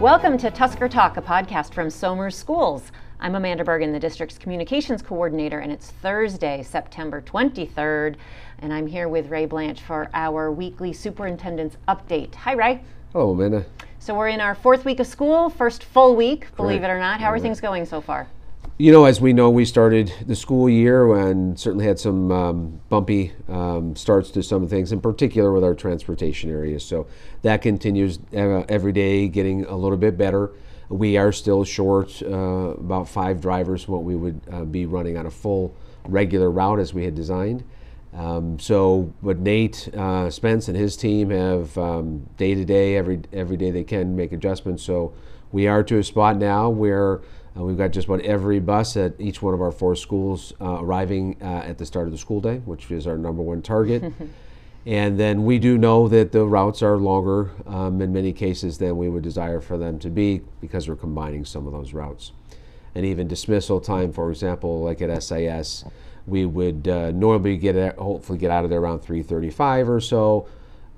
Welcome to Tusker Talk, a podcast from Somers Schools. I'm Amanda Bergen, the district's communications coordinator, and it's Thursday, September 23rd, and I'm here with Ray Blanch for our weekly superintendent's update. Hi, Ray. Hello, Amanda. So we're in our fourth week of school, first full week, believe Correct. it or not. How are Correct. things going so far? You know, as we know, we started the school year and certainly had some um, bumpy um, starts to some things, in particular with our transportation areas. So that continues uh, every day, getting a little bit better. We are still short uh, about five drivers, what we would uh, be running on a full regular route as we had designed. Um, so, but Nate uh, Spence and his team have um, day to day, every every day they can make adjustments. So we are to a spot now where uh, we've got just about every bus at each one of our four schools uh, arriving uh, at the start of the school day, which is our number one target. and then we do know that the routes are longer um, in many cases than we would desire for them to be because we're combining some of those routes and even dismissal time, for example, like at SIS, we would uh, normally get out, hopefully get out of there around 3:35 or so.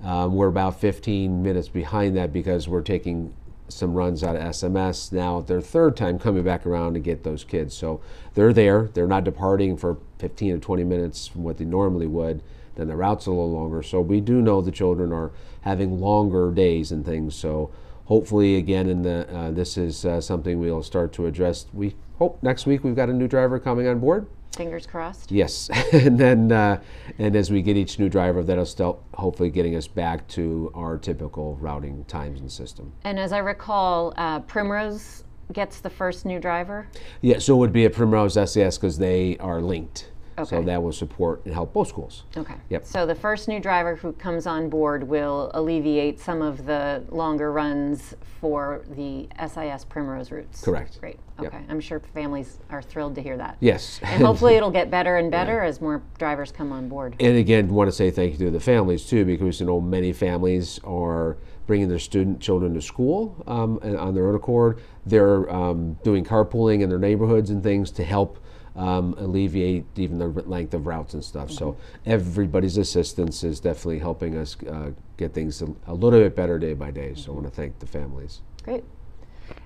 Um, we're about 15 minutes behind that because we're taking some runs out of SMS now their third time coming back around to get those kids. So they're there. They're not departing for 15 or 20 minutes from what they normally would. Then the route's a little longer. So we do know the children are having longer days and things. So hopefully again in the uh, this is uh, something we'll start to address we hope next week we've got a new driver coming on board Fingers crossed. yes and then uh, and as we get each new driver that'll still hopefully getting us back to our typical routing times and system And as I recall, uh, Primrose gets the first new driver. yeah so it would be a primrose scs because they are linked so that will support and help both schools Okay. Yep. So the first new driver who comes on board will alleviate some of the longer runs for the SIS Primrose routes. Correct. Great. Yep. Okay. I'm sure families are thrilled to hear that. yes And hopefully it'll get better and better as more drivers come on board. And again, want to say thank you to the families too, because you know many families are bringing their student children to school um, on their own accord. They're um, doing carpooling in their neighborhoods and things to help um, alleviate even the length of routes and stuff. So everybody's assistance is definitely helping us uh, get things a, a little bit better day by day. So I want to thank the families. Great.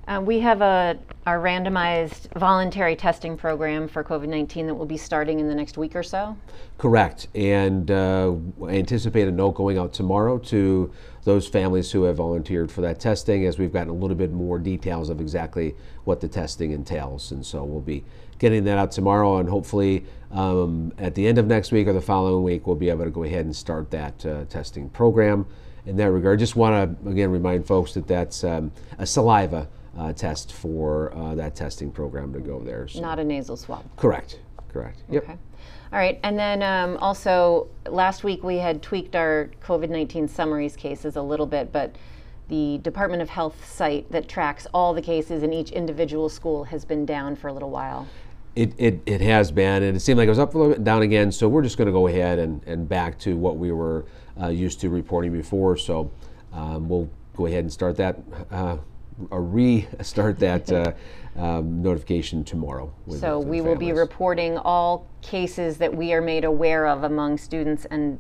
Uh, we have a our randomized voluntary testing program for COVID-19 that will be starting in the next week or so. Correct. And uh, anticipate a note going out tomorrow to those families who have volunteered for that testing as we've gotten a little bit more details of exactly what the testing entails. And so we'll be getting that out tomorrow and hopefully um, at the end of next week or the following week we'll be able to go ahead and start that uh, testing program in that regard. Just want to again remind folks that that's um, a saliva uh, test for uh, that testing program to go there. So- Not a nasal swab. correct. Correct. Yep. Okay. All right. And then um, also, last week we had tweaked our COVID 19 summaries cases a little bit, but the Department of Health site that tracks all the cases in each individual school has been down for a little while. It, it, it has been, and it seemed like it was up a little bit, down again. So we're just going to go ahead and, and back to what we were uh, used to reporting before. So um, we'll go ahead and start that, uh, or restart that uh, um, notification tomorrow. with- So we will be reporting all cases that we are made aware of among students and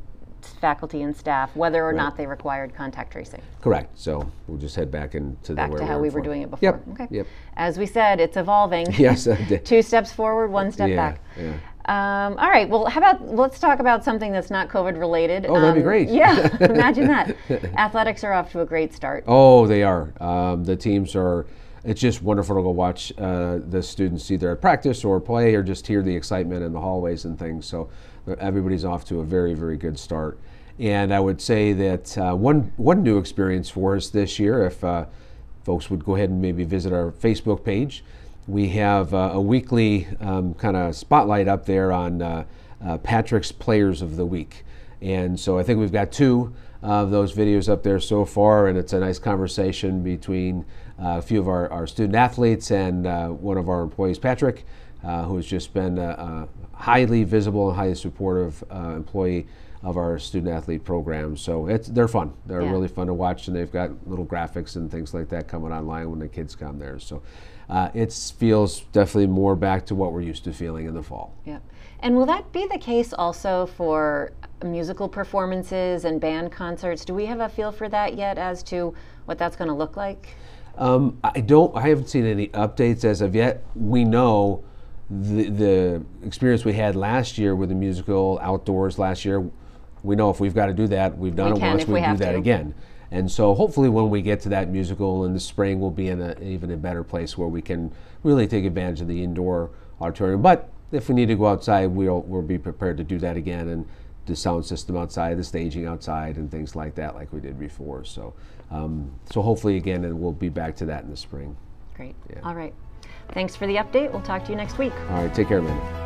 faculty and staff, whether or not they required contact tracing. Correct. So we'll just head back into Back where to how we were before. doing it before. Yep. Okay. Yep. As we said, it's evolving. Yes. I did. Two steps forward, one step yeah. back. Yeah. Um, all right. Well, how about let's talk about something that's not COVID related. Oh, that'd be Um, great. Yeah, imagine that. Athletics are off to a great start. Oh, they are. Um, the teams are. It's just wonderful to go watch uh, the students either at practice or play or just hear the excitement in the hallways and things. So uh, everybody's off to a very, very good start. And I would say that uh, one one new experience for us this year, if uh, folks would go ahead and maybe visit our Facebook page, we have uh, a weekly um, kind of spotlight up there on uh, Patrick's Players of the Week. And so I think we've got two of those videos up there so far, and it's a nice conversation between uh, a few of our, our student athletes and uh, one of our employees, Patrick, uh, who has just been a, a highly visible and highly supportive uh, employee of our student athlete program. So it's they're fun. They're Yeah. really fun to watch, and they've got little graphics and things like that coming online when the kids come there. So uh, it feels definitely more back to what we're used to feeling in the fall. Yep. And will that be the case also for musical performances and band concerts? Do we have a feel for that yet as to what that's going to look like? Um, I don't. I haven't seen any updates as of yet. We know the the experience we had last year with the musical outdoors last year. We know if we've got to do that, we've done We it once. We we do that to. again. And so hopefully, when we get to that musical in the spring, we'll be in a even a better place where we can really take advantage of the indoor auditorium. But if we need to go outside, we'll we'll be prepared to do that again and the sound system outside, the staging outside, and things like that, like we did before. So, um, so hopefully again, and we'll be back to that in the spring. Great. Yeah. All right. Thanks for the update. We'll talk to you next week. All right, take care, man.